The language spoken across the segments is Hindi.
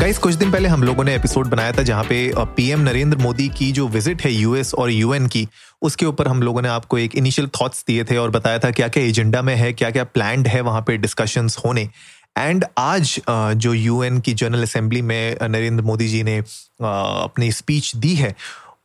गाइस कुछ दिन पहले हम लोगों ने एपिसोड बनाया था जहाँ पे पीएम नरेंद्र मोदी की जो विज़िट है यूएस और यूएन की, उसके ऊपर हम लोगों ने आपको एक इनिशियल थॉट्स दिए थे और बताया था क्या क्या एजेंडा में है क्या क्या प्लान है वहाँ पे डिस्कशंस होने। एंड आज जो यूएन की जनरल असेंबली में नरेंद्र मोदी जी ने अपनी स्पीच दी है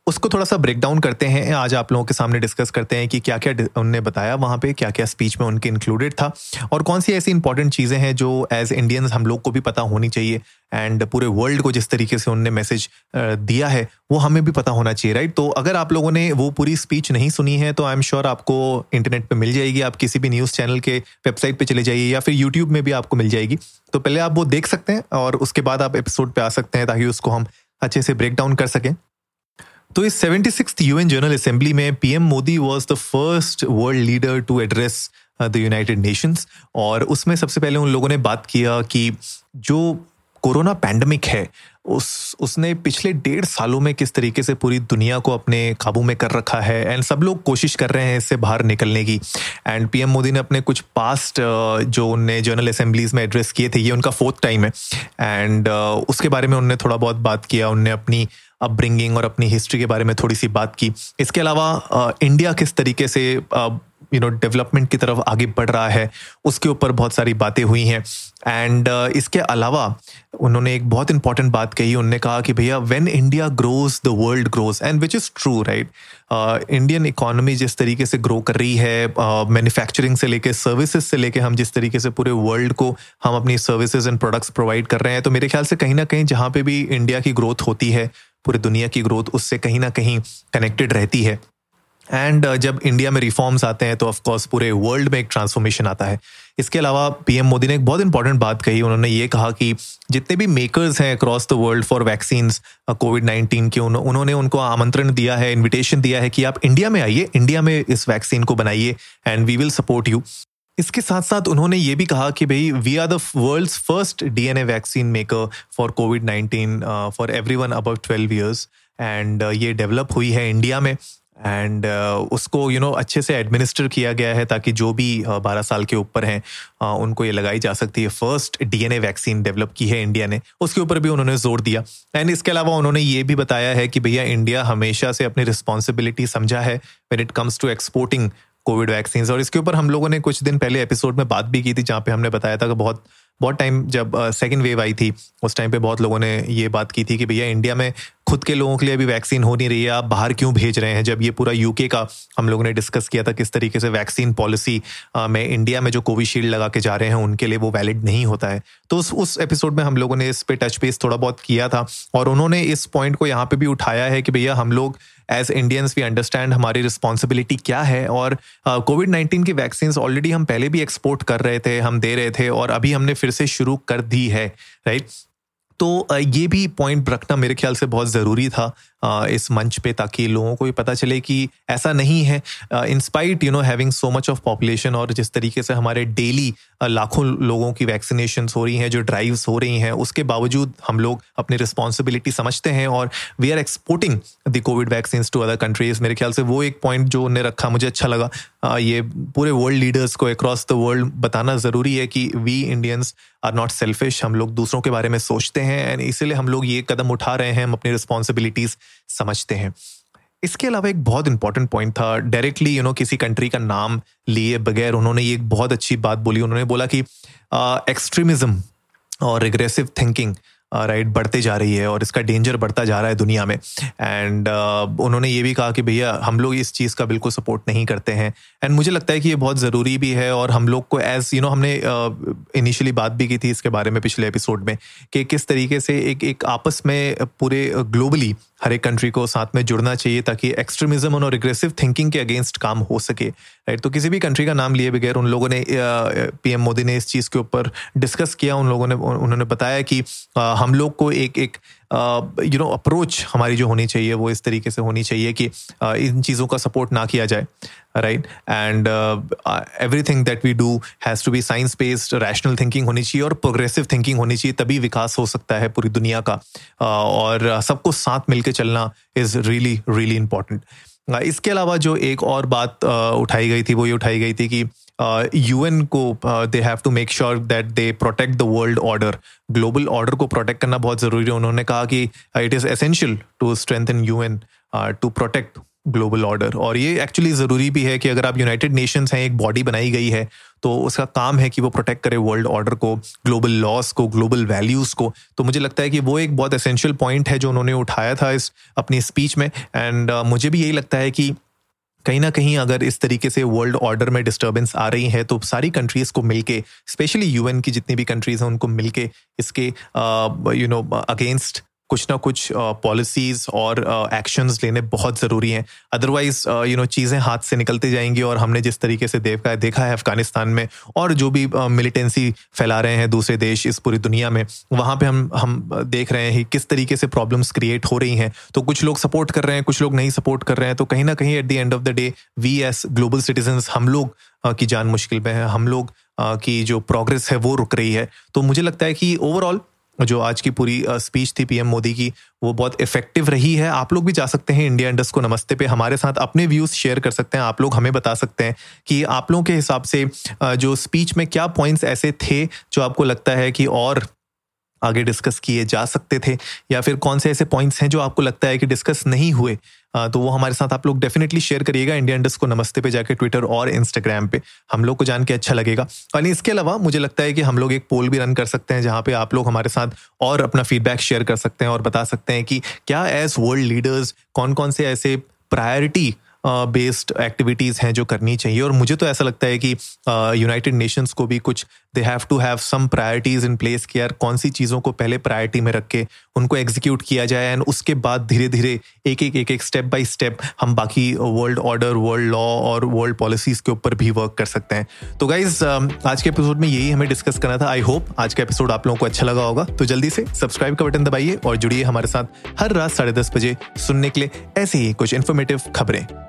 उसको थोड़ा सा ब्रेक डाउन करते हैं। आज आप लोगों के सामने डिस्कस करते हैं कि क्या क्या उनने बताया वहाँ पे क्या क्या स्पीच में उनके इंक्लूडेड था। और कौन सी ऐसी इंपॉर्टेंट चीज़ें हैं जो एज इंडियंस हम लोग को भी पता होनी चाहिए। एंड पूरे वर्ल्ड को जिस तरीके से उनने मैसेज दिया है, वो हमें भी पता होना चाहिए राइट तो अगर आप लोगों ने वो पूरी स्पीच नहीं सुनी है तो आई एम श्योर आपको इंटरनेट पर मिल जाएगी। आप किसी भी न्यूज़ चैनल के वेबसाइट पर चले जाइए या फिर यूट्यूब में भी आपको मिल जाएगी। तो पहले आप वो देख सकते हैं और उसके बाद आप एपिसोड पर आ सकते हैं ताकि उसको हम अच्छे से ब्रेक डाउन कर सकें। तो इस seventy six UN general assembly में PM Modi was the first world leader to address the United Nations और उसमें सबसे पहले उन लोगों ने बात किया कि जो कोरोना पैंडमिक है उस, उसने पिछले डेढ़ सालों में किस तरीके से पूरी दुनिया को अपने काबू में कर रखा है एंड सब लोग कोशिश कर रहे हैं इससे बाहर निकलने की। एंड पीएम मोदी ने अपने कुछ पास्ट जो उनने जनरल असेंबलीज में एड्रेस किए थे, ये उनका फोर्थ टाइम है। एंड उसके बारे में उनने थोड़ा बहुत बात किया, उनने अपनी अपब्रिंगिंग और अपनी हिस्ट्री के बारे में थोड़ी सी बात की। इसके अलावा इंडिया किस तरीके से यू नो डेवलपमेंट की तरफ़ आगे बढ़ रहा है उसके ऊपर बहुत सारी बातें हुई हैं। एंड uh, इसके अलावा उन्होंने एक बहुत इंपॉर्टेंट बात कही उन्होंने कहा कि भैया when India grows the world grows and which is true right Indian economy जिस तरीके से ग्रो कर रही है मैन्युफैक्चरिंग uh, से लेके सर्विसेज़ से लेके हम जिस तरीके से पूरे वर्ल्ड को हम अपनी सर्विसेज़ एंड प्रोडक्ट्स प्रोवाइड कर रहे हैं तो मेरे ख्याल से कहीं ना कहीं जहाँ पे भी इंडिया की ग्रोथ होती है पूरी दुनिया की ग्रोथ उससे कहीं ना कहीं कनेक्टेड रहती है। एंड uh, जब इंडिया में रिफॉर्म्स आते हैं तो ऑफकोर्स पूरे वर्ल्ड में एक ट्रांसफॉर्मेशन आता है। इसके अलावा पीएम मोदी ने एक बहुत इंपॉर्टेंट बात कही। उन्होंने ये कहा कि जितने भी मेकर्स हैं across the world for vaccine COVID nineteen के उन, उन्होंने उनको आमंत्रण दिया है इन्विटेशन दिया है कि आप इंडिया में आइए इंडिया में इस वैक्सीन को बनाइए and we will support you इसके साथ साथ उन्होंने ये भी कहा कि भाई we are the world first DNA vaccine maker for COVID nineteen for everyone above twelve years and ये डेवलप हुई है इंडिया में। एंड uh, उसको यू you नो know, अच्छे से एडमिनिस्टर किया गया है ताकि जो भी बारह uh, साल के ऊपर हैं uh, उनको ये लगाई जा सकती है। फ़र्स्ट डीएनए वैक्सीन डेवलप की है इंडिया ने। उसके ऊपर भी उन्होंने ज़ोर दिया। एंड इसके अलावा उन्होंने ये भी बताया है कि भैया इंडिया हमेशा से अपनी रिस्पॉन्सिबिलिटी समझा है when it comes to exporting COVID vaccine और इसके ऊपर हम लोगों ने कुछ दिन पहले एपिसोड में बात भी की थी जहाँ पे हमने बताया था कि बहुत बहुत टाइम जब सेकेंड वेव आई थी, उस टाइम पे बहुत लोगों ने ये बात की थी कि भैया इंडिया में खुद के लोगों के लिए अभी वैक्सीन हो नहीं रही है, आप बाहर क्यों भेज रहे हैं? जब ये पूरा यूके का हम लोगों ने डिस्कस किया था किस तरीके से वैक्सीन पॉलिसी में इंडिया में जो कोविशील्ड लगा के जा रहे हैं, उनके लिए वो वैलिड नहीं होता है। तो उस उस एपिसोड में हम लोगों ने इस पे टच बेस थोड़ा बहुत किया था और उन्होंने इस पॉइंट को यहाँ पे भी उठाया है कि भैया हम लोग एज इंडियंस वी अंडरस्टैंड हमारी रिस्पॉन्सिबिलिटी क्या है और कोविड uh, नाइन्टीन की वैक्सीन ऑलरेडी हम पहले भी एक्सपोर्ट कर रहे थे हम दे रहे थे और अभी हमने फिर से शुरू कर दी है राइट right? तो ये भी पॉइंट रखना मेरे ख्याल से बहुत ज़रूरी था इस मंच पे ताकि लोगों को भी पता चले कि ऐसा नहीं है। In spite you know having so much of population और जिस तरीके से हमारे डेली लाखों लोगों की वैक्सीनेशन हो रही हैं, जो ड्राइव्स हो रही हैं, उसके बावजूद हम लोग अपनी रिस्पॉन्सिबिलिटी समझते हैं और we are exporting the COVID vaccine to other countries मेरे ख्याल से वो एक पॉइंट जो उन्हें रखा, मुझे अच्छा लगा। ये पूरे वर्ल्ड लीडर्स को अक्रॉस द वर्ल्ड बताना ज़रूरी है कि we Indians are not selfish हम लोग दूसरों के बारे में सोचते हैं एंड इसीलिए हम लोग ये कदम उठा रहे हैं, हम अपनी रिस्पॉन्सिबिलिटीज़ समझते हैं। इसके अलावा एक बहुत इंपॉर्टेंट पॉइंट था डायरेक्टली यू नो किसी कंट्री का नाम लिए बगैर उन्होंने ये एक बहुत अच्छी बात बोली। उन्होंने बोला कि एक्सट्रीमिज्म और रिग्रेसिव थिंकिंग राइट बढ़ते जा रही है और इसका डेंजर बढ़ता जा रहा है दुनिया में। एंड उन्होंने ये भी कहा कि भैया, हम लोग इस चीज़ का बिल्कुल सपोर्ट नहीं करते हैं। एंड मुझे लगता है कि ये बहुत ज़रूरी भी है और हम लोग को एज यू नो हमने इनिशियली बात भी की थी इसके बारे में पिछले एपिसोड में कि किस तरीके से एक एक आपस में पूरे ग्लोबली हर एक कंट्री को साथ में जुड़ना चाहिए ताकि एक्सट्रीमिज्म और रिग्रेसिव थिंकिंग के अगेंस्ट काम हो सके राइट तो किसी भी कंट्री का नाम लिए बगैर उन लोगों ने पीएम मोदी ने इस चीज़ के ऊपर डिस्कस किया, उन लोगों ने, उन्होंने बताया कि हम लोग को एक एक यू नो अप्रोच हमारी जो होनी चाहिए वो इस तरीके से होनी चाहिए कि uh, इन चीज़ों का सपोर्ट ना किया जाए right and everything that we do has to be science based rational thinking होनी चाहिए और प्रोग्रेसिव थिंकिंग होनी चाहिए तभी विकास हो सकता है पूरी दुनिया का। uh, और सबको साथ मिलकर चलना इज़ रियली रियली इंपॉर्टेंट इसके अलावा जो एक और बात उठाई गई थी वो ये उठाई गई थी कि यूएन को they have to make sure that they protect the world order global order को प्रोटेक्ट करना बहुत ज़रूरी है। उन्होंने कहा कि it is essential to strengthen UN to protect global order और ये एक्चुअली ज़रूरी भी है कि अगर आप यूनाइटेड नेशंस हैं एक बॉडी बनाई गई है तो उसका काम है कि वो प्रोटेक्ट करे वर्ल्ड ऑर्डर को ग्लोबल लॉस को ग्लोबल वैल्यूज़ को। तो मुझे लगता है कि वो एक बहुत एसेंशियल पॉइंट है जो उन्होंने उठाया था इस अपनी स्पीच में। एंड uh, मुझे भी यही लगता है कि कहीं ना कहीं अगर इस तरीके से वर्ल्ड ऑर्डर में डिस्टर्बेंस आ रही है तो सारी कंट्रीज़ को मिलके स्पेशली यूएन की जितनी भी कंट्रीज़ हैं, उनको मिलके इसके यू नो अगेंस्ट कुछ ना कुछ पॉलिसीज़ और एक्शंस लेने बहुत ज़रूरी हैं। अदरवाइज़ यू नो चीज़ें हाथ से निकलती जाएँगी और हमने जिस तरीके से देखा देखा है अफ़गानिस्तान में और जो भी मिलिटेंसी फैला रहे हैं दूसरे देश इस पूरी दुनिया में, वहाँ पे हम हम देख रहे हैं किस तरीके से प्रॉब्लम्स क्रिएट हो रही हैं। तो कुछ लोग सपोर्ट कर रहे हैं, कुछ लोग नहीं सपोर्ट कर रहे हैं। तो कहीं ना कहीं at the end of the day we as global citizen हम लोग की जान मुश्किल में है। हम लोग की जो प्रोग्रेस है वो रुक रही है। तो मुझे लगता है कि ओवरऑल जो आज की पूरी स्पीच थी पीएम मोदी की, वो बहुत इफ़ेक्टिव रही है। आप लोग भी जा सकते हैं इंडिया इंडस्ट को नमस्ते पे। हमारे साथ अपने व्यूज़ शेयर कर सकते हैं। आप लोग हमें बता सकते हैं कि आप लोगों के हिसाब से जो स्पीच में क्या पॉइंट्स ऐसे थे जो आपको लगता है कि और आगे डिस्कस किए जा सकते थे? या फिर कौन से ऐसे पॉइंट्स हैं जो आपको लगता है कि डिस्कस नहीं हुए? तो वो हमारे साथ आप लोग डेफिनेटली शेयर करिएगा इंडिया इंडस्ट को नमस्ते पे जाके ट्विटर और इंस्टाग्राम पे। हम लोग को जान के अच्छा लगेगा। और इसके अलावा मुझे लगता है कि हम लोग एक पोल भी रन कर सकते हैं जहाँ पे आप लोग हमारे साथ और अपना फीडबैक शेयर कर सकते हैं और बता सकते हैं कि क्या एज वर्ल्ड लीडर्स कौन कौन से ऐसे प्रायोरिटी बेस्ड एक्टिविटीज़ हैं जो करनी चाहिए। और मुझे तो ऐसा लगता है कि यूनाइटेड नेशंस को भी कुछ they have to have some priorities in place कि यार कौन सी चीज़ों को पहले प्रायोरिटी में रख के उनको एग्जीक्यूट किया जाए एंड उसके बाद धीरे धीरे एक एक एक एक स्टेप बाई स्टेप हम बाकी वर्ल्ड ऑर्डर वर्ल्ड लॉ और वर्ल्ड पॉलिसीज़ के ऊपर भी वर्क कर सकते हैं। तो गाइज़ आज के एपिसोड में यही हमें डिस्कस करना था। आई होप आज का एपिसोड आप लोगों को अच्छा लगा होगा। तो जल्दी से सब्सक्राइब का बटन दबाइए और जुड़िए हमारे साथ हर रात साढ़े दस बजे सुनने के लिए ऐसे ही कुछ इन्फॉर्मेटिव खबरें।